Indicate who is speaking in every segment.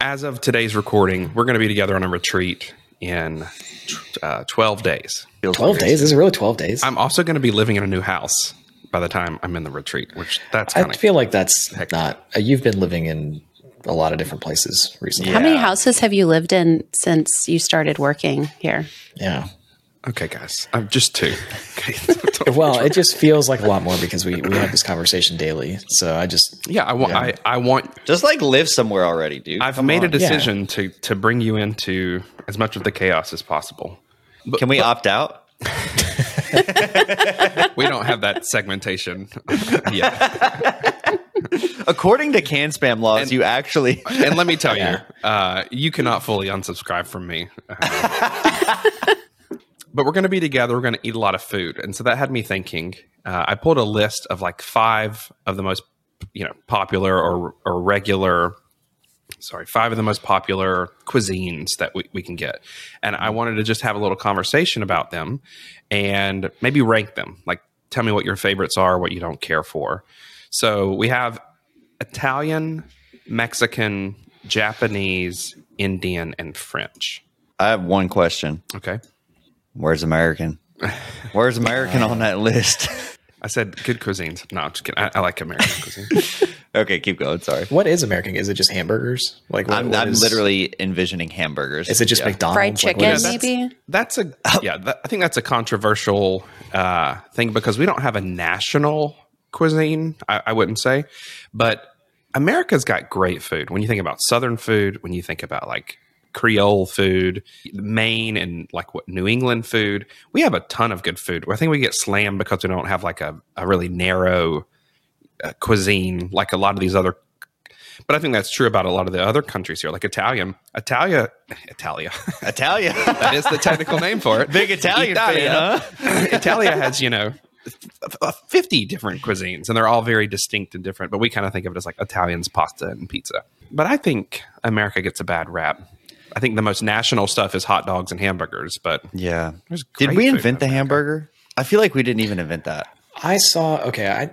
Speaker 1: as of today's recording, we're going to be together on a retreat in uh, 12 days.
Speaker 2: 12
Speaker 3: weird.
Speaker 2: days? Is it really 12 days?
Speaker 1: I'm also going to be living in a new house by the time I'm in the retreat, which that's
Speaker 2: I
Speaker 1: kind of
Speaker 2: feel like that's
Speaker 1: Heck.
Speaker 2: not. Uh, you've been living in a lot of different places recently.
Speaker 3: Yeah.
Speaker 4: How many houses have you lived in since you started working here?
Speaker 2: Yeah.
Speaker 1: Okay, guys. I'm just two. Okay.
Speaker 2: Well, it just feels like a lot more because we, we have this conversation daily. So I just,
Speaker 1: yeah, I want. I, I want.
Speaker 3: Just like live somewhere already, dude.
Speaker 1: I've
Speaker 3: Come
Speaker 1: made a
Speaker 3: on.
Speaker 1: decision to to bring you into as much of the chaos as possible.
Speaker 3: Can we opt out?
Speaker 1: We don't have that segmentation yet.
Speaker 3: According to CAN-SPAM laws,
Speaker 1: And-
Speaker 3: you actually
Speaker 1: And let me tell
Speaker 2: Yeah.
Speaker 1: you, uh, you cannot fully unsubscribe from me. Uh, but we're going to be together. We're going to eat a lot of food, and so that had me thinking. Uh, I pulled a list of like five of the most, you know, popular or or regular. Sorry, five of the most popular cuisines that we, we can get. And I wanted to just have a little conversation about them and maybe rank them. Like, tell me what your favorites are, what you don't care for. So we have Italian, Mexican, Japanese, Indian, and French.
Speaker 3: I have one question.
Speaker 1: Okay.
Speaker 3: Where's American? Where's American on that list?
Speaker 1: I said good cuisines. No, I'm just kidding. I, I like American cuisine.
Speaker 3: okay, keep going. Sorry.
Speaker 2: what is American? Is it just hamburgers? Like, what,
Speaker 3: I'm,
Speaker 2: what
Speaker 3: I'm
Speaker 2: is-
Speaker 3: literally envisioning hamburgers.
Speaker 2: Is it just
Speaker 3: Yeah.
Speaker 2: McDonald's?
Speaker 4: Fried
Speaker 2: Like, what
Speaker 4: chicken,
Speaker 1: that's-
Speaker 4: maybe?
Speaker 1: That's a yeah. That, I think that's a controversial uh, thing because we don't have a national cuisine. I, I wouldn't say, but America's got great food. When you think about Southern food, when you think about like Creole food, Maine, and like what New England food, we have a ton of good food. I think we get slammed because we don't have like a, a really narrow uh, cuisine like a lot of these other. But I think that's true about a lot of the other countries here, like Italian, Italia, Italia.
Speaker 3: Italia.
Speaker 1: that is the technical name for it.
Speaker 3: Big Italian
Speaker 1: Italia.
Speaker 3: fan, huh?
Speaker 1: Italia has, you know, f- f- 50 different cuisines and they're all very distinct and different, but we kind of think of it as like Italians, pasta, and pizza. But I think America gets a bad rap. I think the most national stuff is hot dogs and hamburgers, but
Speaker 3: Yeah. Did we
Speaker 1: food in
Speaker 3: invent the hamburger? I feel like we didn't even invent that.
Speaker 2: I saw. Okay, I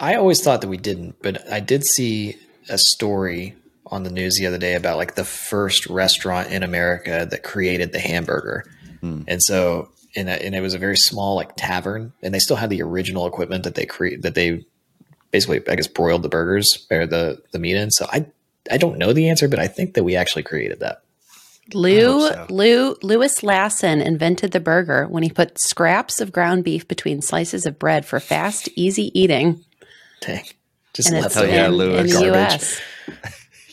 Speaker 2: I always thought that we didn't, but I did see a story on the news the other day about like the first restaurant in America that created the hamburger, hmm. and so and, and it was a very small like tavern, and they still had the original equipment that they create that they basically I guess broiled the burgers or the the meat in. So I I don't know the answer, but I think that we actually created that.
Speaker 4: Lou,
Speaker 3: so.
Speaker 4: Lou, Louis Lassen invented the burger when he put scraps of ground beef between slices of bread for fast, easy eating.
Speaker 2: Dang. Just
Speaker 4: And
Speaker 2: left
Speaker 4: it's
Speaker 3: Hell
Speaker 2: over
Speaker 3: yeah, Louis.
Speaker 4: in the
Speaker 2: Garbage.
Speaker 4: U.S.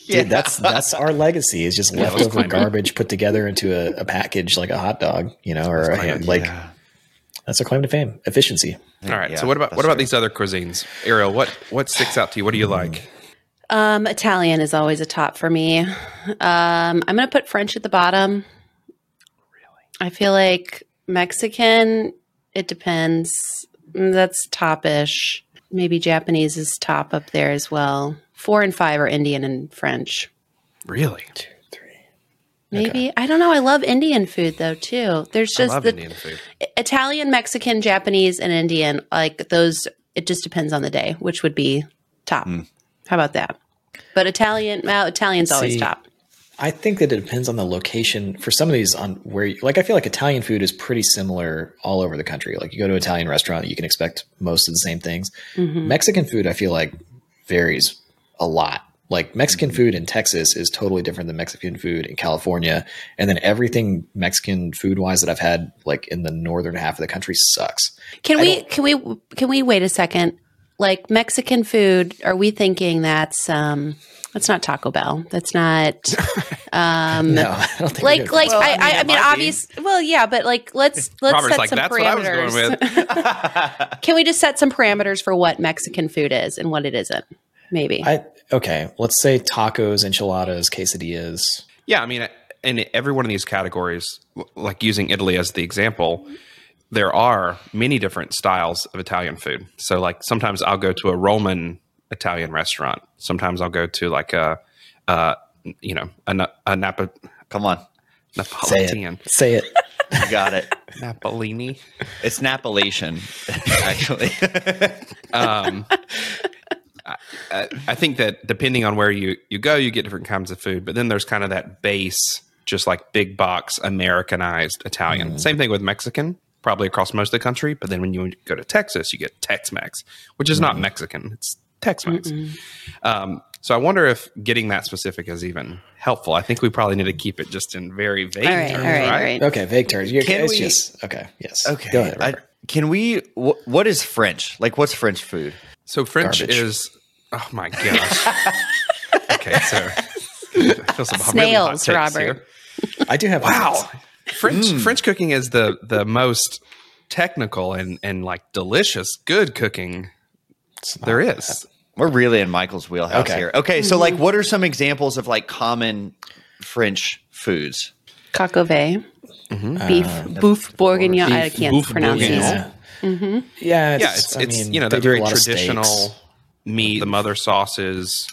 Speaker 2: Dude, that's that's our legacy is just
Speaker 1: let's
Speaker 2: leftover garbage put together into a, a package like a hot dog, you know, or a ham, like
Speaker 3: Yeah.
Speaker 2: that's our claim to fame, efficiency.
Speaker 1: all right.
Speaker 3: Yeah,
Speaker 1: so what about what about
Speaker 3: true.
Speaker 1: these other cuisines? Ariel, what what sticks out to you? What do you like?
Speaker 4: Um, Italian is always a top for me. Um, I'm going to put French at the bottom. Really? I feel like Mexican, it depends. Mm, That's top-ish. Maybe Japanese is top up there as well. Four and five are Indian and French.
Speaker 1: Really?
Speaker 2: Two, three.
Speaker 4: Maybe I don't know. I love Indian food though too. There's
Speaker 1: I
Speaker 4: just
Speaker 1: love
Speaker 4: the
Speaker 1: Indian food.
Speaker 4: Italian, Mexican, Japanese, and Indian. Like those, it just depends on the day, which would be top. How about that? But Italian, well, Italian's always top.
Speaker 2: I think that it depends on the location. For some of these, on where, you, like, I feel like Italian food is pretty similar all over the country. Like, you go to an Italian restaurant, you can expect most of the same things. Mm-hmm. Mexican food, I feel like, varies a lot. Like Mexican mm-hmm. food in Texas is totally different than Mexican food in California, and then everything Mexican food wise that I've had, like in the northern half of the country, sucks.
Speaker 4: Can
Speaker 2: I
Speaker 4: we? Can we? Can we wait a second? Like Mexican food, are we thinking that's um that's not Taco Bell? That's not
Speaker 2: no, I don't think
Speaker 4: like like
Speaker 3: Well,
Speaker 4: I,
Speaker 3: I mean,
Speaker 4: I, I mean
Speaker 3: might be.
Speaker 4: obvious. Well, yeah, but like let's let's
Speaker 1: Robert's
Speaker 4: set
Speaker 1: like,
Speaker 4: some
Speaker 1: that's what I was
Speaker 4: parameters.
Speaker 1: going with.
Speaker 4: Can we just set some parameters for what Mexican food is and what it isn't? Maybe.
Speaker 2: I okay. Let's say tacos, enchiladas, quesadillas.
Speaker 1: Yeah, I mean, in every one of these categories, like using Italy as the example, there are many different styles of Italian food. So, like, sometimes I'll go to a Roman Italian restaurant. Sometimes I'll go to like a, uh, you know, a, Na- a Napa,
Speaker 3: Come on.
Speaker 2: Say it. Say it.
Speaker 3: You got it.
Speaker 1: Napolini.
Speaker 3: It's Napolation, actually.
Speaker 1: Um, I, I think that depending on where you you go, you get different kinds of food. But then there's kind of that base, just like big box Americanized Italian. Same thing with Mexican, probably across most of the country. But then when you go to Texas, you get Tex Mex, which is not Mexican; it's Tex Mex. Um, so I wonder if getting that specific is even helpful. I think we probably need to keep it just in very vague
Speaker 4: All right,
Speaker 1: terms,
Speaker 4: all right,
Speaker 1: right?
Speaker 4: all right.
Speaker 2: Okay, vague terms. You're,
Speaker 3: Can
Speaker 2: it's
Speaker 3: we-
Speaker 2: just okay. Yes.
Speaker 3: Okay.
Speaker 2: Go ahead.
Speaker 3: I- can we? Wh- what is French? Like, what's French food?
Speaker 1: So French
Speaker 2: Garbage.
Speaker 1: is oh my gosh. okay, so I really
Speaker 4: Snails, Robert.
Speaker 1: here.
Speaker 2: I do have
Speaker 1: Wow, French
Speaker 2: Hmm.
Speaker 1: French cooking is the the most technical and and like delicious good cooking there is.
Speaker 3: We're really in Michael's wheelhouse
Speaker 2: Okay.
Speaker 3: here. Okay, so like, what are some examples of like common French foods?
Speaker 4: Coq au vin, beef, boeuf bourguignon. I can't
Speaker 1: boeuf
Speaker 4: pronounce these.
Speaker 1: bourguignon.
Speaker 2: Yeah. Yeah. It's,
Speaker 1: Yeah, it's it's
Speaker 2: mean,
Speaker 1: you know
Speaker 2: they
Speaker 1: that very traditional meat, the mother sauces,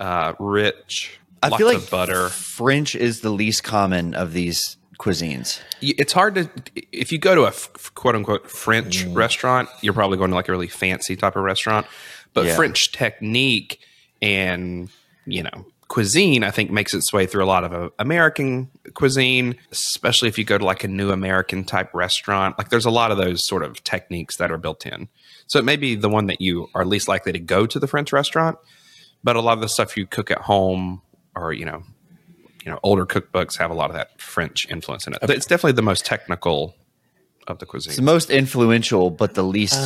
Speaker 1: uh, rich,
Speaker 3: I
Speaker 1: lots
Speaker 3: feel like
Speaker 1: of butter.
Speaker 3: French is the least common of these cuisines.
Speaker 1: It's hard to if you go to a quote unquote French
Speaker 2: Mm.
Speaker 1: restaurant, you're probably going to like a really fancy type of restaurant. But
Speaker 3: Yeah.
Speaker 1: French technique and you know cuisine, I think, makes its way through a lot of uh, American cuisine, especially if you go to like a new American type restaurant. Like there's a lot of those sort of techniques that are built in. So it may be the one that you are least likely to go to the French restaurant, but a lot of the stuff you cook at home or you know you know older cookbooks have a lot of that French influence in it. It's definitely the most technical of the cuisine.
Speaker 3: It's the most influential, but the least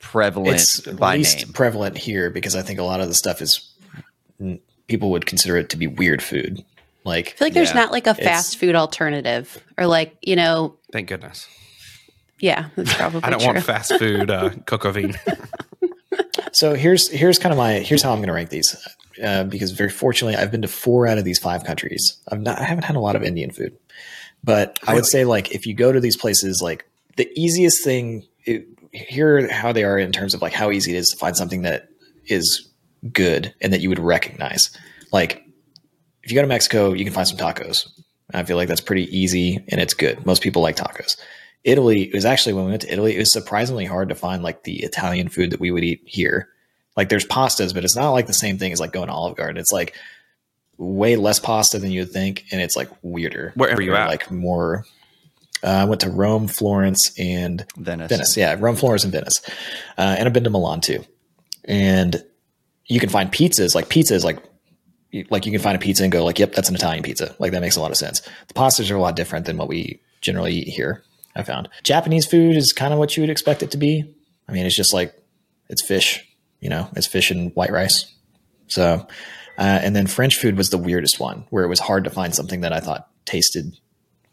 Speaker 3: prevalent
Speaker 2: It's
Speaker 3: by
Speaker 2: least
Speaker 3: name.
Speaker 2: prevalent here because I think a lot of the stuff is people would consider it to be weird food. Like,
Speaker 4: I feel like there's not like a fast food alternative or like, you know,
Speaker 1: Thank goodness.
Speaker 4: yeah, that's probably
Speaker 1: I don't
Speaker 4: true.
Speaker 1: want fast food uh, coq au vin.
Speaker 2: So here's here's kind of my here's how I'm going to rank these uh, because very fortunately I've been to four out of these five countries. I've not I haven't had a lot of Indian food, but I would say like if you go to these places, like the easiest thing it, here how they are in terms of like how easy it is to find something that is good and that you would recognize. Like if you go to Mexico, you can find some tacos. I feel like that's pretty easy and it's good. Most people like tacos. Italy it was actually when we went to Italy, it was surprisingly hard to find like the Italian food that we would eat here. Like there's pastas, but it's not like the same thing as like going to Olive Garden. It's like way less pasta than you would think, and it's like weirder.
Speaker 1: Where were you at?
Speaker 2: Like more. Uh, I went to Rome, Florence, and
Speaker 3: Venice.
Speaker 2: Venice. Yeah, Rome, Florence, and Venice. Uh, and I've been to Milan too. And you can find pizzas like pizzas like like you can find a pizza and go like, yep, that's an Italian pizza. Like that makes a lot of sense. The pastas are a lot different than what we generally eat here. I found Japanese food is kind of what you would expect it to be. I mean, it's just like it's fish, you know, it's fish and white rice. So, uh, and then French food was the weirdest one, where it was hard to find something that I thought tasted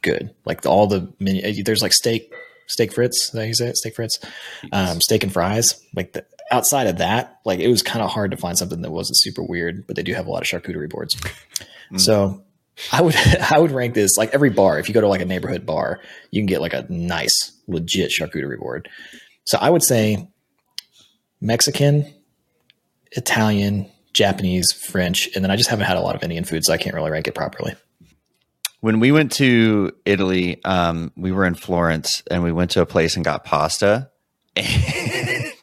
Speaker 2: good. Like all the menu, there's like steak, steak frites. Is that how you say it? Steak frites, um, steak and fries. Like the, outside of that, like it was kind of hard to find something that wasn't super weird. But they do have a lot of charcuterie boards. So I would I would rank this like every bar. If you go to like a neighborhood bar, you can get like a nice, legit charcuterie board. So I would say Mexican, Italian, Japanese, French, and then I just haven't had a lot of Indian food, so I can't really rank it properly.
Speaker 3: When we went to Italy, um, we were in Florence and we went to a place and got pasta. And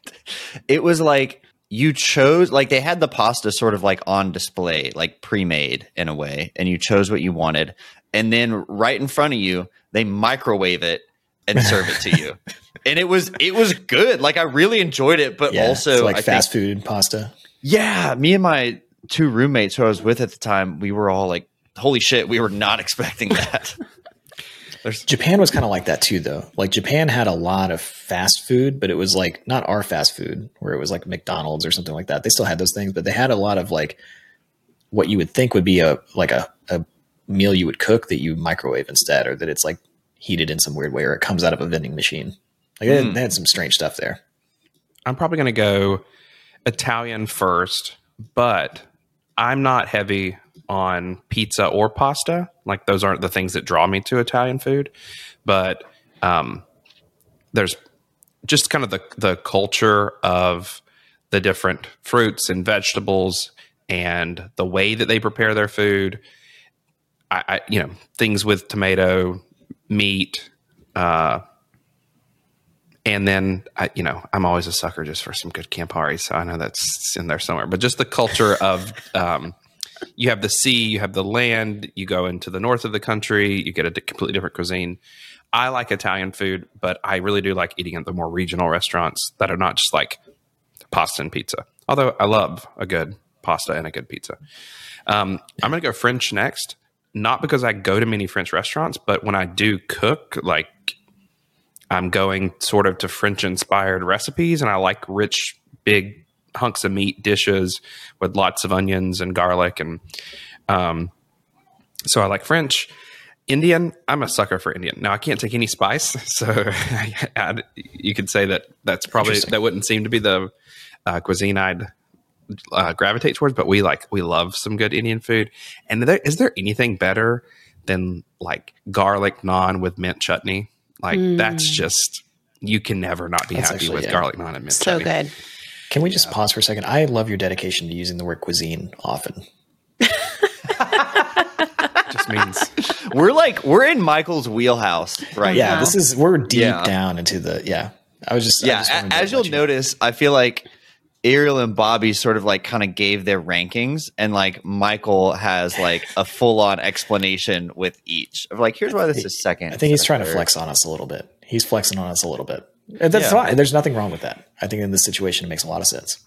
Speaker 3: it was like you chose, like they had the pasta sort of like on display, like pre made in a way, and you chose what you wanted. And then right in front of you, they microwave it and serve it to you. And it was it was good. Like I really enjoyed it, but
Speaker 2: Yeah,
Speaker 3: also
Speaker 2: like
Speaker 3: I
Speaker 2: fast
Speaker 3: think,
Speaker 2: food pasta.
Speaker 3: yeah, me and my two roommates who I was with at the time, we were all like, "Holy shit, we were not expecting that."
Speaker 2: Japan was kind of like that too, though. Like Japan had a lot of fast food, but it was like not our fast food, where it was like McDonald's or something like that. They still had those things, but they had a lot of like what you would think would be a like a, a meal you would cook that you microwave instead, or that it's like heated in some weird way, or it comes out of a vending machine. Like they, had, hmm. they had some strange stuff there.
Speaker 1: I'm probably going to go Italian first, but I'm not heavy on pizza or pasta. Like those aren't the things that draw me to Italian food. But um, there's just kind of the the culture of the different fruits and vegetables and the way that they prepare their food. I, I you know things with tomato, meat, uh, And then, I, you know, I'm always a sucker just for some good Campari. So I know that's in there somewhere. But just the culture of um, you have the sea, you have the land, you go into the north of the country, you get a completely different cuisine. I like Italian food, but I really do like eating at the more regional restaurants that are not just like pasta and pizza. Although I love a good pasta and a good pizza. Um, I'm going to go French next, not because I go to many French restaurants, but when I do cook, like I'm going sort of to French inspired recipes, and I like rich, big hunks of meat dishes with lots of onions and garlic, and um, so I like French. Indian, I'm a sucker for Indian. Now I can't take any spice, so I, I, you could say that that's probably that wouldn't seem to be the uh, cuisine I'd uh, gravitate towards. But we like we love some good Indian food. And there, is there anything better than like garlic naan with mint chutney? Like that's just you can never not be
Speaker 2: That's
Speaker 1: happy with garlic naan and mint
Speaker 4: So
Speaker 1: chutney.
Speaker 4: good.
Speaker 2: Can we just pause for a second? I love your dedication to using the word cuisine often.
Speaker 1: Just means
Speaker 3: We're like we're in Michael's wheelhouse right
Speaker 2: Yeah,
Speaker 3: now.
Speaker 2: this is we're deep
Speaker 3: Yeah.
Speaker 2: down into the yeah. I was just I
Speaker 3: yeah.
Speaker 2: just
Speaker 3: a-
Speaker 2: wanted to
Speaker 3: as you'll
Speaker 2: let you
Speaker 3: notice, I feel like Ariel and Bobby sort of like kind of gave their rankings, and like Michael has like a full on explanation with each of like, here's why this is second.
Speaker 2: I think he's trying
Speaker 3: of
Speaker 2: to flex on us a little bit. He's flexing on us a little bit. And that's
Speaker 3: Yeah.
Speaker 2: fine. There's nothing wrong with that. I think in this situation it makes a lot of sense.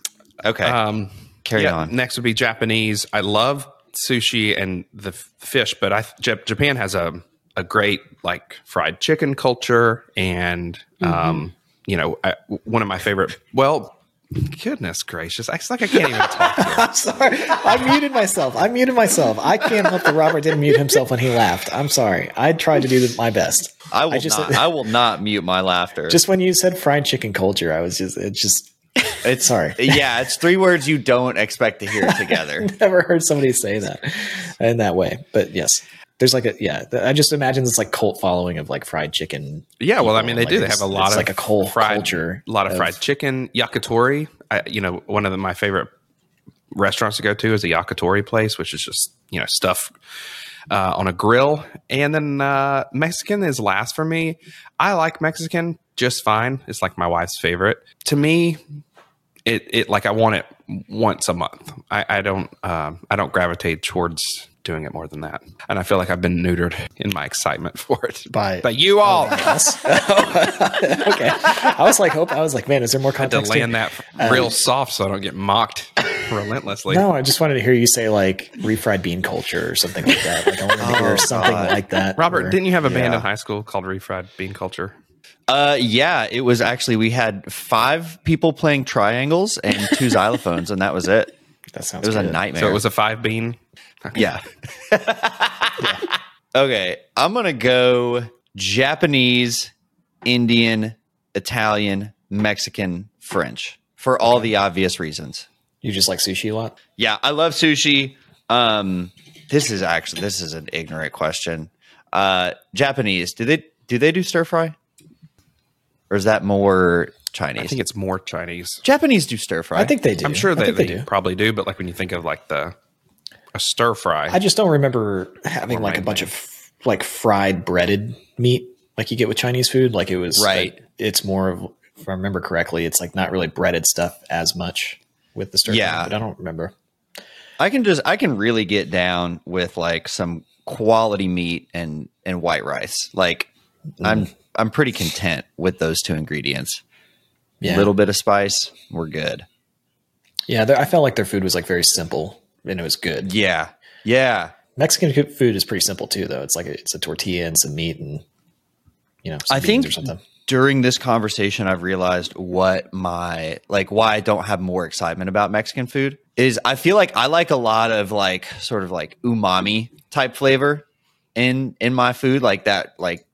Speaker 3: Okay,
Speaker 1: um,
Speaker 3: carry
Speaker 1: yeah,
Speaker 3: on.
Speaker 1: Next would be Japanese. I love sushi and the fish, but I Japan has a a great like fried chicken culture, and um, you know, I, one of my favorite. Well, goodness gracious, it's like I can't even talk. Here.
Speaker 2: I'm sorry. I muted myself. I muted myself. I can't help that Robert didn't mute himself when he laughed. I'm sorry. I tried to do my best.
Speaker 3: I will
Speaker 2: just-
Speaker 3: not. I will not mute my laughter.
Speaker 2: Just when you said fried chicken culture, I was just it just
Speaker 3: it's
Speaker 2: sorry.
Speaker 3: yeah, it's three words you don't expect to hear together.
Speaker 2: never heard somebody say that in that way. But yes, there's like a yeah. I just imagine it's like cult following of like fried chicken.
Speaker 1: Yeah, well, I mean, they
Speaker 2: Like,
Speaker 1: do. They have a lot
Speaker 2: it's
Speaker 1: of
Speaker 2: like a cult
Speaker 1: fried,
Speaker 2: culture.
Speaker 1: a lot of, fried chicken, yakitori. I, you know, one of the, my favorite restaurants to go to is a yakitori place, which is just you know stuff uh, on a grill. And then uh, Mexican is last for me. I like Mexican just fine. It's like my wife's favorite. To me, it it like I want it once a month. I, I don't um, I don't gravitate towards doing it more than that. And I feel like I've been neutered in my excitement for it
Speaker 2: By-
Speaker 1: by you all.
Speaker 2: Yes. okay. I was like, hope I was like, man, is there more
Speaker 1: to
Speaker 2: context? here?
Speaker 1: land that real soft so I don't get mocked relentlessly.
Speaker 2: No, I just wanted to hear you say like refried bean culture or something like that. Like I wanted to hear
Speaker 3: Oh,
Speaker 2: something
Speaker 3: God.
Speaker 2: like that.
Speaker 1: Robert,
Speaker 2: where-
Speaker 1: didn't you have a band
Speaker 3: Yeah.
Speaker 1: in high school called Refried Bean Culture?
Speaker 3: Uh, yeah, it was actually we had five people playing triangles and two xylophones, and that was it.
Speaker 2: that sounds
Speaker 3: It was a nightmare.
Speaker 1: So it was a five bean.
Speaker 3: Yeah. Okay, I'm gonna go Japanese, Indian, Italian, Mexican, French for all the obvious reasons.
Speaker 2: You just like sushi a lot?
Speaker 3: Yeah, I love sushi. Um, this is actually this is an ignorant question. Uh, Japanese, do they do they do stir fry, or is that more Chinese?
Speaker 1: I think it's more Chinese.
Speaker 3: Japanese do stir fry.
Speaker 2: I think they do.
Speaker 1: I'm sure they, they,
Speaker 2: they do.
Speaker 1: probably do, but like when you think of like the a stir fry,
Speaker 2: I just don't remember having
Speaker 1: Or
Speaker 2: like a bunch of like fried breaded meat like you get with Chinese food. Like it was uh,
Speaker 3: Right.
Speaker 2: It's more of, if I remember correctly, it's like not really breaded stuff as much with the stir. fry,
Speaker 3: Yeah.
Speaker 2: but I don't remember.
Speaker 3: I can just I can really get down with like some quality meat and and white rice. Like I'm I'm pretty content with those two ingredients.
Speaker 2: Yeah,
Speaker 3: A little bit of spice, we're good.
Speaker 2: yeah. I felt like their food was like very simple and it was good.
Speaker 3: Yeah. Yeah.
Speaker 2: Mexican food is pretty simple too, though. It's like a, it's a tortilla and some meat and you know some
Speaker 3: I think
Speaker 2: or something.
Speaker 3: during this conversation I've realized what my like why I don't have more excitement about Mexican food is I feel like I like a lot of like sort of like umami type flavor in in my food like that like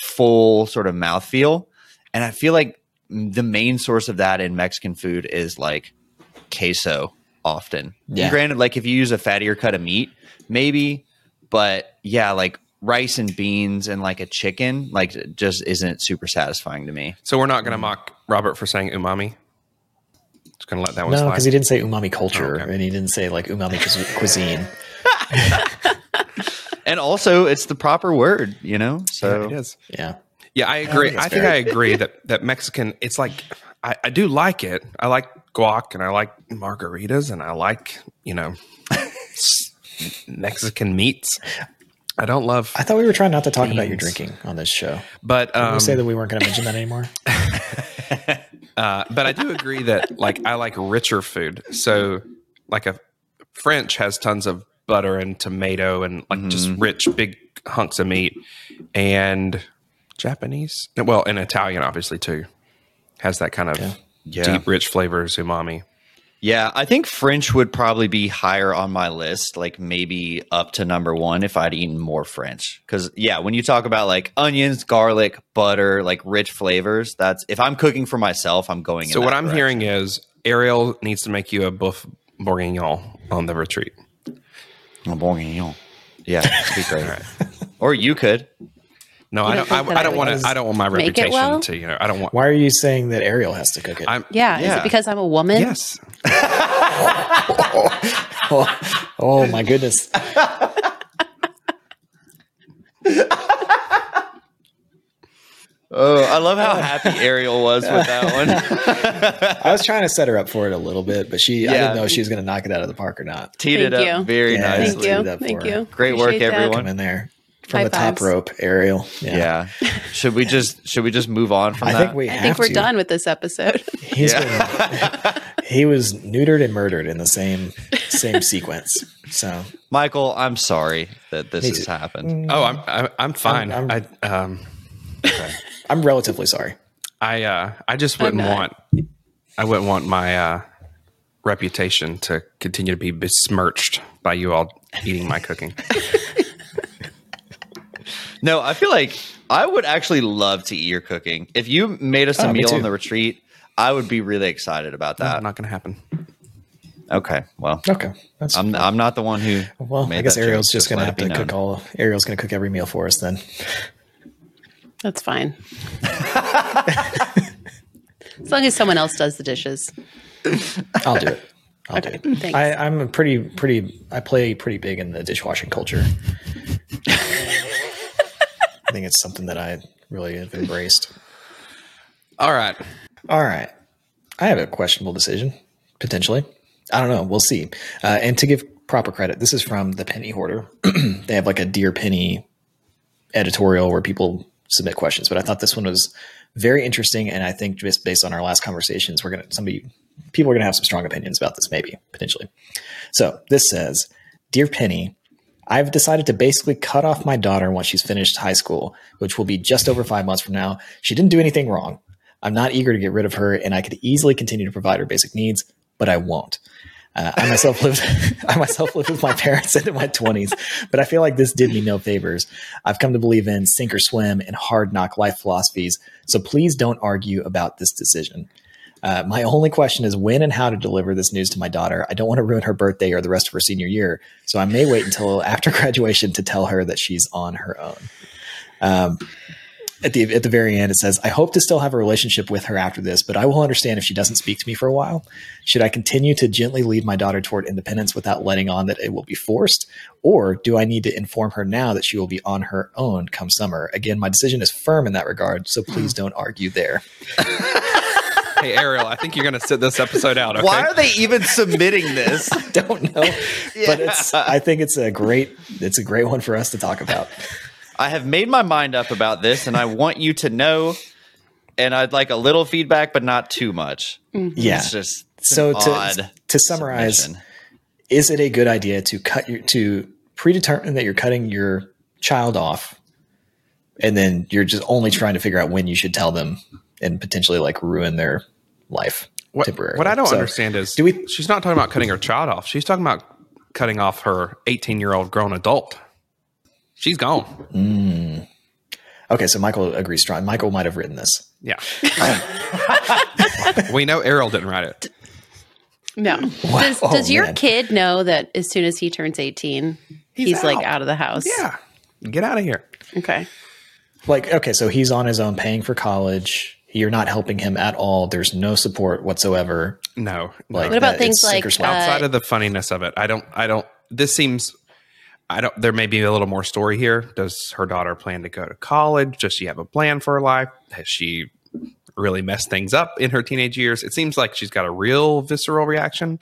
Speaker 3: full sort of mouthfeel and I feel like the main source of that in Mexican food is like queso often.
Speaker 2: Yeah.
Speaker 3: Granted like if you use a fattier cut of meat maybe but yeah like rice and beans and like a chicken like just isn't super satisfying to me.
Speaker 1: so we're not going to mock Robert for saying umami. Just going to let that one
Speaker 2: No,
Speaker 1: slide.
Speaker 2: because he didn't say umami culture
Speaker 1: Oh, okay.
Speaker 2: and he didn't say like umami cuis- cuisine.
Speaker 3: And also it's the proper word, you know? So
Speaker 1: it is.
Speaker 2: Yeah.
Speaker 1: Yeah, I agree.
Speaker 2: think
Speaker 1: I think,
Speaker 2: fair.
Speaker 1: I agree that that Mexican. It's like I, I do like it. I like guac and I like margaritas and I like you know Mexican meats. I don't love,
Speaker 2: I thought we were trying not to talk about your drinking on this show.
Speaker 1: but
Speaker 2: Did
Speaker 1: um,
Speaker 2: we say that we weren't going to mention that anymore?
Speaker 1: uh, but I do agree that like I like richer food. So like a French has tons of butter and tomato and like just rich big hunks of meat, and Japanese, well, and Italian obviously too, has that kind of
Speaker 3: Yeah.
Speaker 1: Deep rich flavors, umami.
Speaker 3: Yeah, I think French would probably be higher on my list, like maybe up to number one if I'd eaten more French. Because yeah, when you talk about like onions, garlic, butter, like rich flavors, that's if I'm cooking for myself, I'm going.
Speaker 1: So what I'm
Speaker 3: direction.
Speaker 1: hearing is Ariel needs to make you a boeuf bourguignon on the retreat.
Speaker 3: A bourguignon. Yeah, great. Or you could.
Speaker 1: No, I
Speaker 4: don't
Speaker 1: don't. I, I don't want to. I don't want my reputation
Speaker 4: well?
Speaker 1: to. You know, I don't want.
Speaker 2: Why are you saying that Ariel has to cook it?
Speaker 1: I'm.
Speaker 4: Yeah. Is it because I'm a woman?
Speaker 1: Yes.
Speaker 2: oh, oh my goodness.
Speaker 3: Oh, I love how happy Ariel was with that one.
Speaker 2: I was trying to set her up for it a little bit, but she I
Speaker 3: Yeah.
Speaker 2: didn't know if she was going to knock it out of the park or not.
Speaker 3: Teed it up
Speaker 4: you.
Speaker 3: very
Speaker 2: Yeah.
Speaker 3: nicely.
Speaker 4: Thank you. Thank
Speaker 2: for
Speaker 4: you.
Speaker 3: Great work,
Speaker 4: Appreciate that.
Speaker 3: everyone.
Speaker 2: Come in there from
Speaker 4: High
Speaker 2: the top rope, Ariel.
Speaker 3: Yeah. should we just should we just move on from
Speaker 2: I
Speaker 3: that?
Speaker 2: think we
Speaker 4: I
Speaker 2: have
Speaker 4: think we're
Speaker 2: to.
Speaker 4: done with this episode.
Speaker 2: He's been, he was neutered and murdered in the same same sequence. So
Speaker 3: Michael, I'm sorry that this has happened.
Speaker 1: Oh, I'm. I, I'm fine.
Speaker 2: I'm-
Speaker 1: I. Um.
Speaker 2: I'm relatively sorry.
Speaker 1: I. Uh. I just wouldn't
Speaker 4: not.
Speaker 1: want. I wouldn't want my uh, reputation to continue to be besmirched by you all eating my cooking.
Speaker 3: No, I feel like I would actually love to eat your cooking. If you made us a
Speaker 2: Oh,
Speaker 3: meal
Speaker 2: too.
Speaker 3: on the retreat, I would be really excited about that.
Speaker 1: Not going to happen.
Speaker 3: Okay, well,
Speaker 2: Okay, that's
Speaker 3: I'm I'm not the one who.
Speaker 2: well.
Speaker 3: made
Speaker 2: I guess
Speaker 3: that
Speaker 2: Ariel's just going to have to
Speaker 3: be
Speaker 2: cook all. Ariel's going to cook every meal for us then.
Speaker 4: That's fine. as long as someone else does the dishes.
Speaker 2: I'll do it. I'll do it.
Speaker 4: Thanks.
Speaker 2: I, I'm a pretty pretty. I play pretty big in the dishwashing culture. Think it's something that I really have embraced.
Speaker 1: All right.
Speaker 2: All right. I have a questionable decision, potentially. I don't know. We'll see. Uh, and to give proper credit, this is from the Penny Hoarder. they have like a Dear Penny editorial where people submit questions, but I thought this one was very interesting. And I think just based on our last conversations, we're going to, somebody, people are going to have some strong opinions about this, maybe, potentially. So this says Dear Penny, I've decided to basically cut off my daughter once she's finished high school, which will be just over five months from now. She didn't do anything wrong. I'm not eager to get rid of her, and I could easily continue to provide her basic needs, but I won't. Uh, I myself lived, I myself lived with my parents into my 20s, but I feel like this did me no favors. I've come to believe in sink or swim and hard knock life philosophies, so please don't argue about this decision. Uh, my only question is when and how to deliver this news to my daughter. I don't want to ruin her birthday or the rest of her senior year, so I may wait until after graduation to tell her that she's on her own. Um, at the at the very end, it says, "I hope to still have a relationship with her after this, but I will understand if she doesn't speak to me for a while. Should I continue to gently lead my daughter toward independence without letting on that it will be forced, or do I need to inform her now that she will be on her own come summer? Again, my decision is firm in that regard, so please don't argue there."
Speaker 1: Hey, Ariel, I think you're going to sit this episode out. Okay.
Speaker 3: Why are they even submitting this?
Speaker 2: I don't know, but it's I think it's a great it's a great one for us to talk about.
Speaker 3: I have made my mind up about this, and I want you to know. And I'd like a little feedback, but not too much. Mm-hmm.
Speaker 2: Yeah.
Speaker 3: It's just it's
Speaker 2: So to
Speaker 3: odd
Speaker 2: to summarize,
Speaker 3: submission.
Speaker 2: is it a good idea to cut your to predetermine that you're cutting your child off and then you're just only trying to figure out when you should tell them and potentially like ruin their life
Speaker 1: What,
Speaker 2: temporarily.
Speaker 1: what I don't
Speaker 2: So,
Speaker 1: understand is
Speaker 2: do we-
Speaker 1: she's not talking about cutting her child off. She's talking about cutting off her 18 year old grown adult. She's gone. Hmm.
Speaker 2: Okay, so Michael agrees strong. Michael might have written this.
Speaker 1: Yeah. we know Ariel didn't write it.
Speaker 4: No. Does,
Speaker 2: Oh,
Speaker 4: does your
Speaker 2: man.
Speaker 4: kid know that as soon as he turns 18, he's, like
Speaker 1: out.
Speaker 4: out of the house?
Speaker 1: Yeah. Get out of here.
Speaker 4: Okay.
Speaker 2: Like, okay, so he's on his own paying for college. You're not helping him at all. There's no support whatsoever.
Speaker 1: No. no.
Speaker 2: Like
Speaker 4: What about things like, uh,
Speaker 1: outside of the funniness of it, I don't, I don't, this seems, I don't. There may be a little more story here. Does her daughter plan to go to college? Does she have a plan for her life? Has she really messed things up in her teenage years? It seems like she's got a real visceral reaction.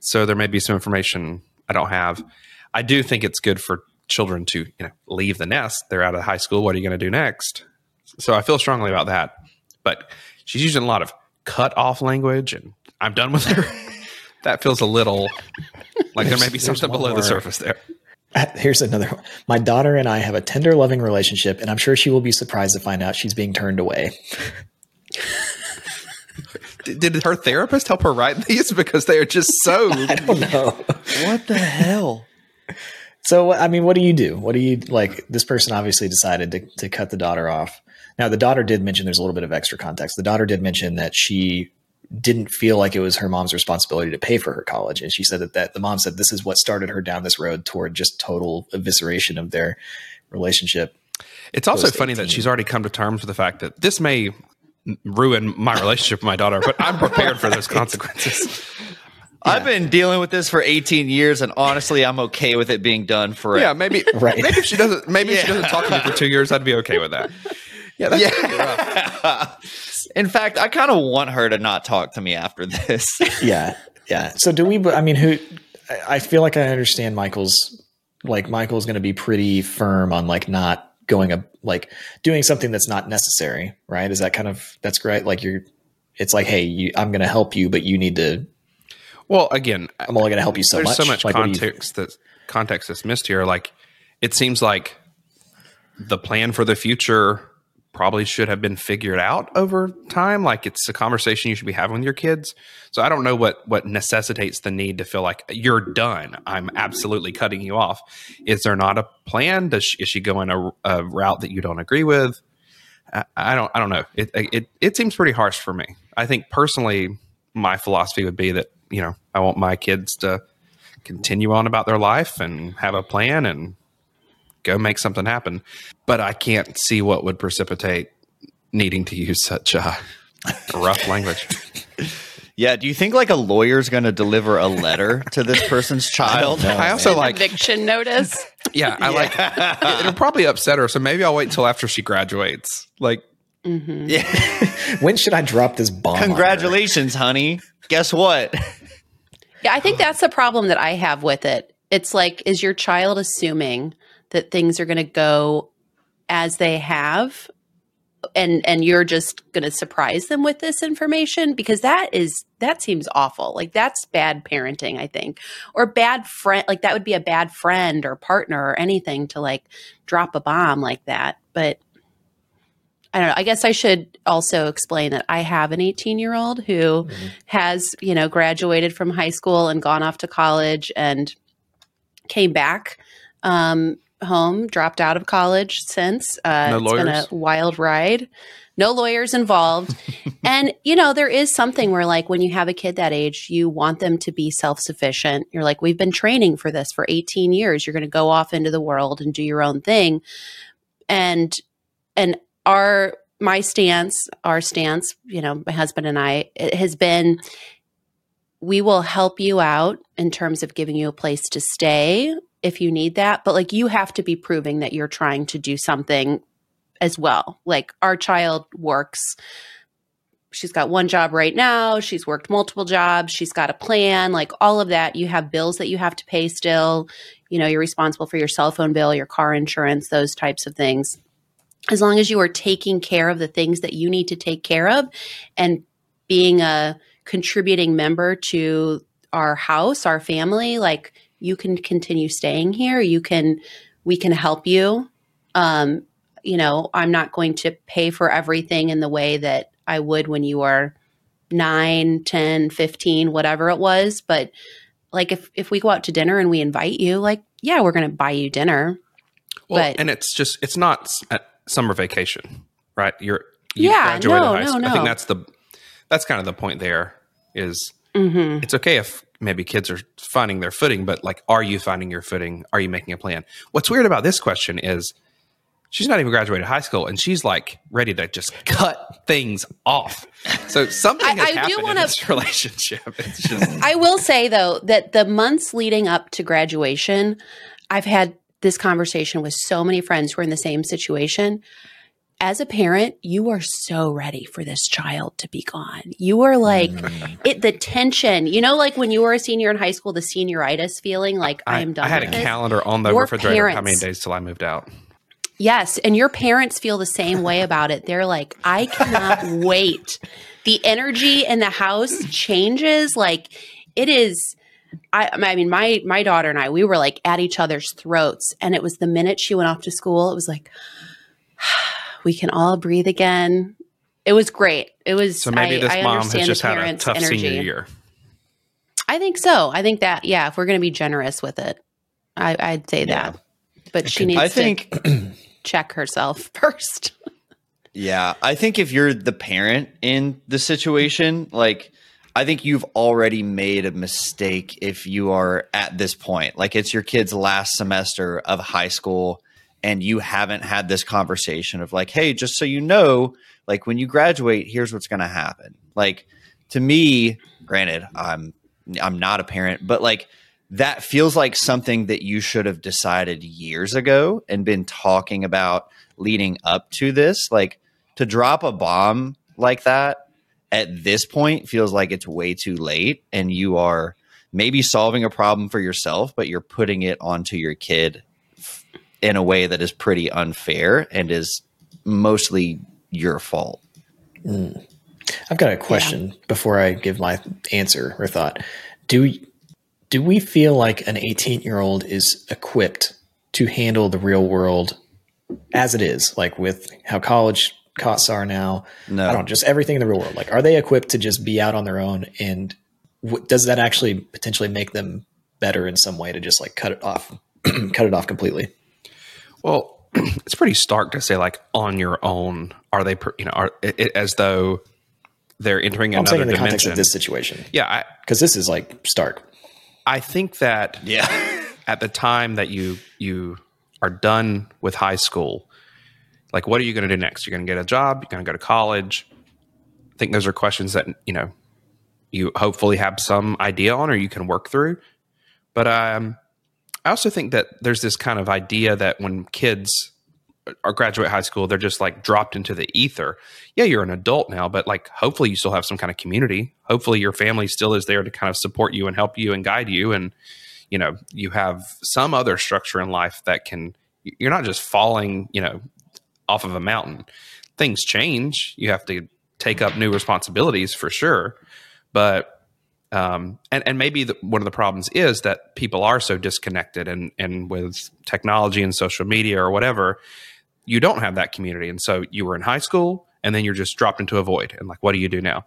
Speaker 1: So there may be some information I don't have. I do think it's good for children to you know leave the nest. They're out of high school. What are you going to do next? So I feel strongly about that. But she's using a lot of cut off language, and I'm done with her. that feels a little like there may be something
Speaker 2: there's one
Speaker 1: below the surface there.
Speaker 2: Uh, here's another one. My daughter and I have a tender, loving relationship, and I'm sure she will be surprised to find out she's being turned away.
Speaker 1: Did, did her therapist help her write these because they are just so?
Speaker 2: I don't know.
Speaker 3: What the hell?
Speaker 2: So, I mean, what do you do? What do you like? This person obviously decided to, to cut the daughter off. Now, the daughter did mention there's a little bit of extra context. The daughter did mention that she didn't feel like it was her mom's responsibility to pay for her college. And she said that, that the mom said this is what started her down this road toward just total evisceration of their relationship.
Speaker 1: It's also
Speaker 2: Post
Speaker 1: funny that she's already come to terms with the fact that this may ruin my relationship with my daughter, but I'm prepared for those consequences.
Speaker 3: I've been dealing with this for 18 years, and honestly, I'm okay with it being done for
Speaker 1: Yeah, maybe
Speaker 2: Right.
Speaker 1: maybe if she doesn't maybe if she doesn't talk to me for two years, I'd be okay with that. Yeah, that's
Speaker 3: Yeah. In fact, I kind of want her to not talk to me after this.
Speaker 2: yeah yeah so do we i mean who I- i feel like i understand michael's like michael's going to be pretty firm on like not going a like doing something that's not necessary right is that kind of that's great like you're it's like hey you, i'm going to help you but you need to
Speaker 1: well, again,
Speaker 2: i'm only going to help you so
Speaker 1: there's
Speaker 2: much
Speaker 1: so much
Speaker 2: Like, what do you-
Speaker 1: context that context that's missed here. Like, it seems like the plan for the future probably should have been figured out over time. Like, it's a conversation you should be having with your kids. So I don't know what what necessitates the need to feel like you're done. I'm absolutely cutting you off. Is there not a plan? Does she, is she going a, a route that you don't agree with? I, I don't. I don't know. It, it it seems pretty harsh for me. I think personally, my philosophy would be that you know I want my kids to continue on about their life and have a plan and go make something happen. But I can't see what would precipitate needing to use such uh, rough language.
Speaker 3: yeah, do you think like a lawyer's going to deliver a letter to this person's child?
Speaker 2: know.
Speaker 1: I also like,
Speaker 4: Eviction notice.
Speaker 1: yeah, I like. it- It'll probably upset her, so maybe I'll wait until after she graduates. Like, mm-hmm. yeah.
Speaker 2: when should i drop this bomb on her?
Speaker 3: Congratulations, honey. Guess what?
Speaker 4: Yeah, I think that's the problem that I have with it. It's like, is your child assuming that things are going to go as they have, and and you're just going to surprise them with this information because that is that seems awful. Like that's bad parenting, I think, or bad friend. Like that would be a bad friend or partner or anything to like drop a bomb like that. But I don't know. I guess I should also explain that I have an 18 year old who has, you know, graduated from high school and gone off to college and came back um, home, dropped out of college since. Uh,
Speaker 1: No
Speaker 4: it's been a wild ride. No lawyers involved. and, you know, there is something where, like, when you have a kid that age, you want them to be self sufficient. You're like, we've been training for this for 18 years. You're going to go off into the world and do your own thing. And, and our, my stance, our stance, you know, my husband and I, it has been we will help you out in terms of giving you a place to stay if you need that. But like you have to be proving that you're trying to do something as well. Like our child works. She's got one job right now. She's worked multiple jobs. She's got a plan, like all of that. You have bills that you have to pay still. You know, you're responsible for your cell phone bill, your car insurance, those types of things. As long as you are taking care of the things that you need to take care of and being a contributing member to our house, our family, like you can continue staying here. You can, we can help you. Um, you know, I'm not going to pay for everything in the way that I would when you are 9, 10, 15, whatever it was. But like if, if we go out to dinner and we invite you, like, yeah, we're going to buy you dinner.
Speaker 1: well,
Speaker 4: But-
Speaker 1: and it's just it's not summer vacation, right? You're you
Speaker 4: Yeah, no, no,
Speaker 1: school. I think that's the that's kind of the point. There is
Speaker 4: Mm-hmm.
Speaker 1: it's okay if maybe kids are finding their footing, but like, are you finding your footing? Are you making a plan? What's weird about this question is she's not even graduated high school and she's like ready to just cut things off. So something
Speaker 4: I-
Speaker 1: has
Speaker 4: I do
Speaker 1: happened in
Speaker 4: wanna-
Speaker 1: this relationship. It's just
Speaker 4: I will say though that the months leading up to graduation, I've had this conversation with so many friends who are in the same situation. As a parent, you are so ready for this child to be gone. You are like
Speaker 1: Mm.
Speaker 4: it the tension, you know, like when you were a senior in high school, the senioritis feeling like I, am done.
Speaker 1: I had a
Speaker 4: this.
Speaker 1: calendar on the
Speaker 4: Your
Speaker 1: refrigerator how many days till I moved out.
Speaker 4: Yes, and your parents feel the same way about it. They're like, I cannot wait. The energy in the house changes. Like it is. I, I mean, my my daughter and I, we were like at each other's throats, and it was the minute she went off to school, it was like, we can all breathe again. It was great. It was.
Speaker 1: So maybe
Speaker 4: I,
Speaker 1: this
Speaker 4: I
Speaker 1: mom has just had a tough
Speaker 4: energy.
Speaker 1: senior year.
Speaker 4: I think so. I think that yeah, if we're going to be generous with it, I, I'd say
Speaker 3: Yeah.
Speaker 4: that. But she needs
Speaker 3: I
Speaker 4: to check herself first.
Speaker 3: Yeah, I think if you're the parent in the situation, like I think you've already made a mistake if you are at this point. Like it's your kid's last semester of high school and you haven't had this conversation of like, "Hey, just so you know, like when you graduate, here's what's going to happen." Like to me, granted, I'm I'm not a parent, but like that feels like something that you should have decided years ago and been talking about leading up to this. Like to drop a bomb like that at this point feels like it's way too late and you are maybe solving a problem for yourself, but you're putting it onto your kid in a way that is pretty unfair and is mostly your fault. Hmm.
Speaker 2: I've got a question before I give my answer or thought. Do do we feel like an 18 year old is equipped to handle the real world as it is, like with how college costs are now?
Speaker 3: No.
Speaker 2: I don't just everything in the real world. Like, are they equipped to just be out on their own? And w- does that actually potentially make them better in some way to just like cut it off, cut it off completely?
Speaker 1: Well, it's pretty stark to say like on your own. Are they, you know, are it, it- as though they're entering
Speaker 2: I'm saying
Speaker 1: another
Speaker 2: in the context
Speaker 1: dimension?
Speaker 2: of this situation,
Speaker 1: yeah,
Speaker 2: because this is like stark.
Speaker 1: I think that
Speaker 3: Yeah.
Speaker 1: at the time that you you are done with high school, like what are you going to do next? You're going to get a job. You're going to go to college. I think those are questions that you know you hopefully have some idea on, or you can work through. But um, I also think that there's this kind of idea that when kids are graduate high school, they're just like dropped into the ether. Yeah, you're an adult now, but like hopefully you still have some kind of community. Hopefully your family still is there to kind of support you and help you and guide you. And, you know, you have some other structure in life that can, you're not just falling, you know, off of a mountain. Things change. You have to take up new responsibilities for sure. But um, and and maybe the, one of the problems is that people are so disconnected and and with technology and social media or whatever, you don't have that community, and so you were in high school and then you're just dropped into a void, and like, what do you do now?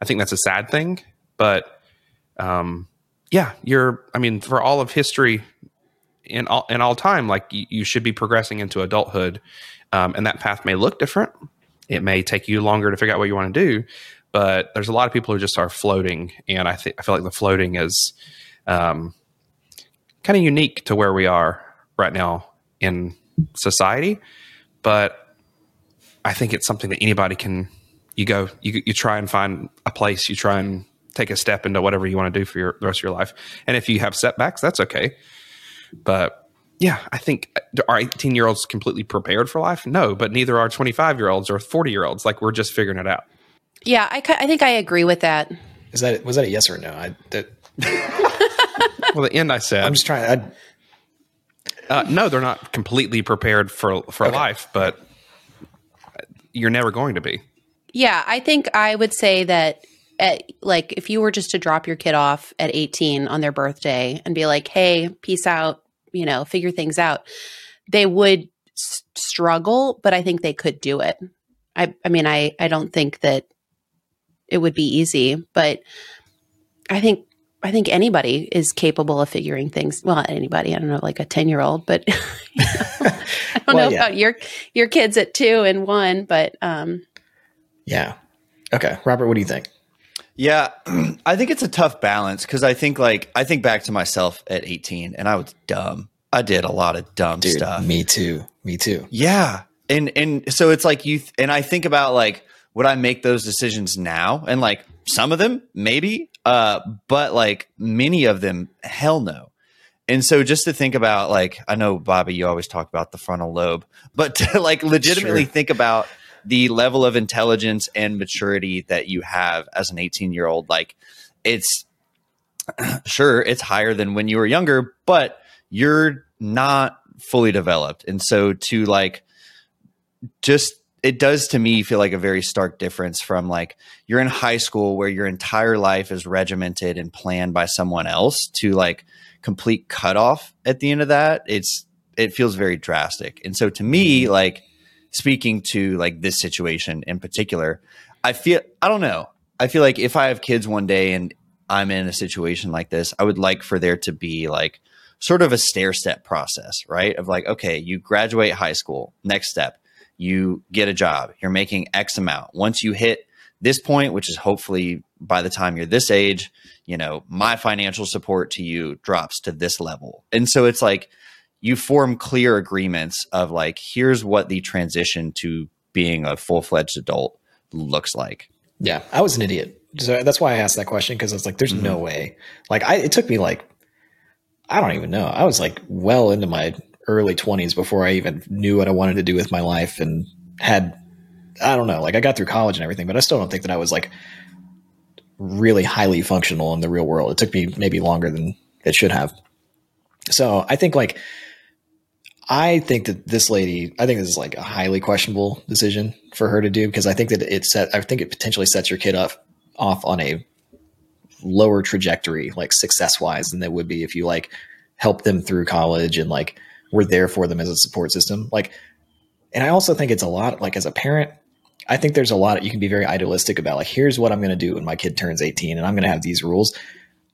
Speaker 1: I think that's a sad thing, but um, yeah, you're. I mean, for all of history in all in all time, like you, you should be progressing into adulthood, um, and that path may look different. It may take you longer to figure out what you want to do, but there's a lot of people who just are floating, and I think I feel like the floating is um, kind of unique to where we are right now in society. But I think it's something that anybody can. You go, you you try and find a place, you try and take a step into whatever you want to do for your the rest of your life, and if you have setbacks, that's okay. But yeah, I think are 18 year olds completely prepared for life? No, but neither are 25 year olds or 40 year olds. Like we're just figuring it out.
Speaker 4: Yeah, I, I think I agree with that.
Speaker 2: Is that was that a yes or no? I that,
Speaker 1: Well, the end I said,
Speaker 2: I'm just trying. I,
Speaker 1: uh, no, they're not completely prepared for for life, but you're never going to be.
Speaker 4: Yeah, I think I would say that at, like if you were just to drop your kid off at 18 on their birthday and be like, "Hey, peace out," you know, figure things out. They would s- struggle, but I think they could do it. I I mean, I I don't think that it would be easy, but I think I think anybody is capable of figuring things. Well, anybody. I don't know, like a 10-year-old, but you know, I don't
Speaker 2: Well,
Speaker 4: know
Speaker 2: yeah.
Speaker 4: about your your kids at 2 and 1, but um
Speaker 2: yeah. Okay, Robert, what do you think?
Speaker 3: Yeah, I think it's a tough balance because I think like I think back to myself at 18 and I was dumb. I did a lot of dumb
Speaker 2: Dude,
Speaker 3: stuff.
Speaker 2: me too. Me too.
Speaker 3: Yeah. And and so it's like you th- and I think about like would I make those decisions now? And like some of them maybe uh but like many of them hell no. And so just to think about like I know Bobby you always talk about the frontal lobe, but to like legitimately
Speaker 2: Sure.
Speaker 3: think about the level of intelligence and maturity that you have as an 18-year-old like it's sure it's higher than when you were younger, but you're not fully developed. And so to like just it does to me feel like a very stark difference from like you're in high school where your entire life is regimented and planned by someone else to like complete cutoff at the end of that. It's it feels very drastic. And so to me, mm-hmm. like speaking to like this situation in particular, I feel I don't know. I feel like if I have kids one day and I'm in a situation like this, I would like for there to be like sort of a stair step process, right? Of like, okay, you graduate high school, next step, you get a job, you're making X amount. Once you hit this point, which is hopefully by the time you're this age, you know, my financial support to you drops to this level. And so it's like you form clear agreements of like, here's what the transition to being a full fledged adult looks like.
Speaker 2: Yeah, I was an idiot. So that's why I asked that question because I was like, "There's mm-hmm. no way." Like, I it took me like, I don't even know. I was like well into my early 20s before I even knew what I wanted to do with my life and had, I don't know. Like, I got through college and everything, but I still don't think that I was like really highly functional in the real world. It took me maybe longer than it should have. So I think like I think that this lady, I think this is like a highly questionable decision for her to do because I think that it set, I think it potentially sets your kid up off on a lower trajectory, like success wise, than that would be if you like help them through college and like were there for them as a support system. Like, and I also think it's a lot like as a parent, I think there's a lot you can be very idealistic about. Like, here's what I'm going to do when my kid turns 18 and I'm going to have these rules.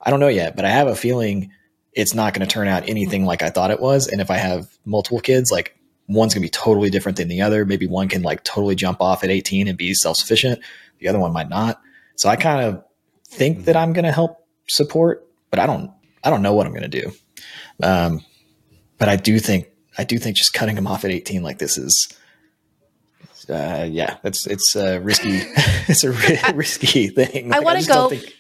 Speaker 2: I don't know yet, but I have a feeling it's not going to turn out anything like I thought it was. And if I have multiple kids, like one's going to be totally different than the other. Maybe one can like totally jump off at 18 and be self sufficient. The other one might not. So I kind of think that I'm going to help support, but I don't, I don't know what I'm going to do. Um, but I do think, I do think just cutting them off at 18 like this is, uh, yeah, it's, it's a risky, it's a ri- risky thing.
Speaker 4: I wanna go-
Speaker 2: think-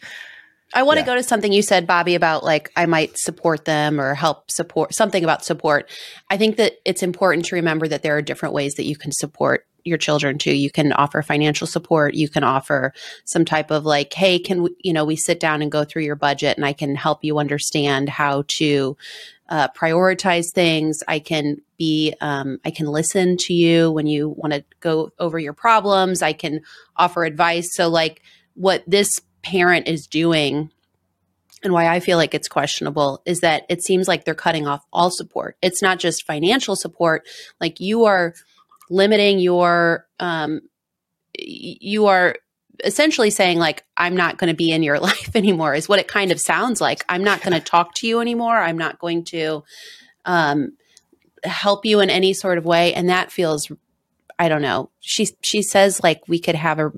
Speaker 4: I want to
Speaker 2: Yeah.
Speaker 4: go to something you said, Bobby, about like I might support them or help support something about support. I think that it's important to remember that there are different ways that you can support your children too. You can offer financial support. You can offer some type of like, hey, can we, you know, we sit down and go through your budget and I can help you understand how to uh, prioritize things. I can be, um, I can listen to you when you want to go over your problems. I can offer advice. So, like, what this parent is doing and why I feel like it's questionable is that it seems like they're cutting off all support. It's not just financial support, like you are limiting your um you are essentially saying like I'm not going to be in your life anymore is what it kind of sounds like. I'm not going to talk to you anymore. I'm not going to um help you in any sort of way and that feels I don't know. She she says like we could have a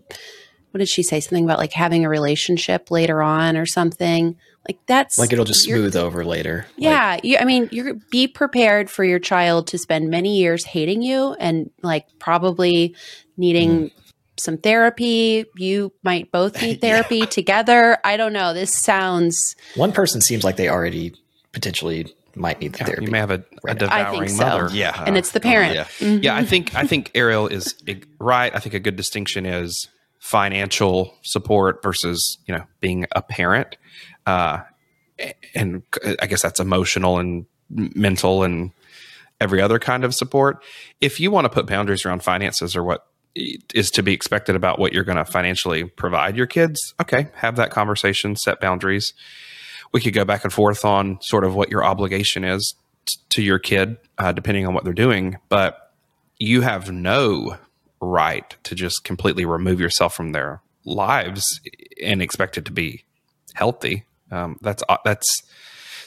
Speaker 4: what did she say? Something about like having a relationship later on or something. Like that's
Speaker 2: like it'll just smooth over later. Like,
Speaker 4: yeah, you, I mean, you're be prepared for your child to spend many years hating you and like probably needing some therapy. You might both need
Speaker 3: Yeah.
Speaker 4: therapy together. I don't know. This sounds
Speaker 2: one person seems like they already potentially might need the
Speaker 1: Yeah,
Speaker 2: therapy.
Speaker 1: you may have a, a
Speaker 2: Right.
Speaker 1: devouring
Speaker 4: so.
Speaker 1: mother.
Speaker 3: Yeah.
Speaker 4: and it's the parent.
Speaker 3: yeah.
Speaker 4: Mhm.
Speaker 1: yeah, I think I think Ariel is right. I think a good distinction is financial support versus you know being a parent, uh, and I guess that's emotional and mental and every other kind of support. If you want to put boundaries around finances or what is to be expected about what you're going to financially provide your kids, okay, have that conversation, set boundaries. We could go back and forth on sort of what your obligation is t- to your kid, uh, depending on what they're doing. But you have no right to just completely remove yourself from their lives and expect it to be healthy. Um, that's uh, that's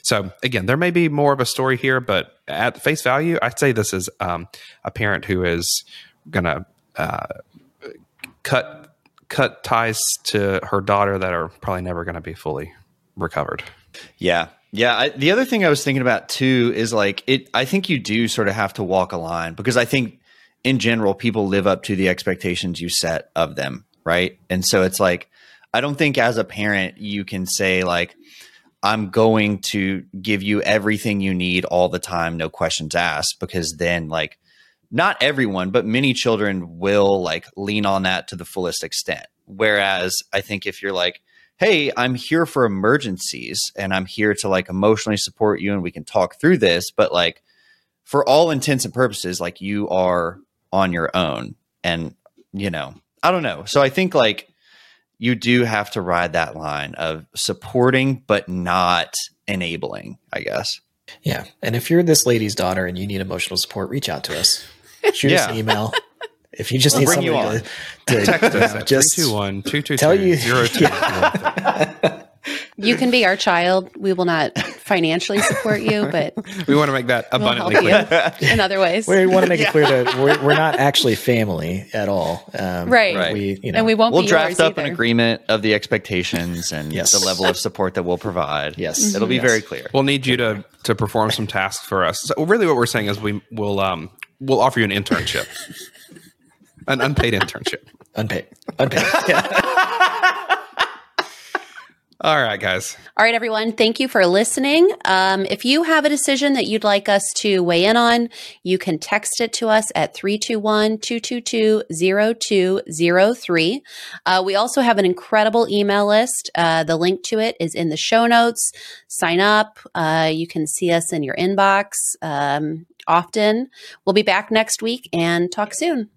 Speaker 1: so again, there may be more of a story here, but at face value, I'd say this is um, a parent who is going to uh, cut cut ties to her daughter that are probably never going to be fully recovered.
Speaker 3: Yeah. Yeah. I, the other thing I was thinking about too is like it, I think you do sort of have to walk a line because I think in general, people live up to the expectations you set of them. Right. And so it's like, I don't think as a parent, you can say like, I'm going to give you everything you need all the time, no questions asked, because then like not everyone, but many children will like lean on that to the fullest extent. Whereas I think if you're like, hey, I'm here for emergencies and I'm here to like emotionally support you and we can talk through this, but like for all intents and purposes, like you are on your own. And, you know, I don't know. So I think like you do have to ride that line of supporting but not enabling, I guess.
Speaker 2: Yeah. And if you're this lady's daughter and you need emotional support, reach out to us. Shoot us an email. If you just
Speaker 3: We'll
Speaker 2: need
Speaker 3: bring you
Speaker 2: somebody to, to
Speaker 1: Text us
Speaker 2: know,
Speaker 1: at
Speaker 2: just
Speaker 1: 321 222
Speaker 2: tell you-
Speaker 1: 02.
Speaker 4: You can be our child. We will not financially support you, but
Speaker 1: We want to make that
Speaker 4: we'll
Speaker 1: abundantly
Speaker 4: help
Speaker 1: clear.
Speaker 4: you in other ways.
Speaker 2: we want to make it clear that we're, we're not actually family at all. Um,
Speaker 4: Right.
Speaker 3: Right.
Speaker 2: We, you know,
Speaker 4: and we won't
Speaker 3: We'll
Speaker 4: be
Speaker 3: draft
Speaker 4: yours
Speaker 3: up an agreement of the expectations and
Speaker 2: Yes.
Speaker 3: the level of support that we'll provide.
Speaker 2: Yes.
Speaker 3: It'll be
Speaker 2: Yes.
Speaker 3: very clear.
Speaker 1: We'll need you to to perform some tasks for us. So really, what we're saying is we will um we'll offer you an internship, an unpaid internship.
Speaker 2: unpaid. Unpaid. Yeah.
Speaker 1: All right, guys.
Speaker 4: All right, everyone. Thank you for listening. Um, if you have a decision that you'd like us to weigh in on, you can text it to us at 321 222 0203. Uh, We also have an incredible email list. Uh, the link to it is in the show notes. Sign up. Uh, you can see us in your inbox um, often. We'll be back next week and talk soon.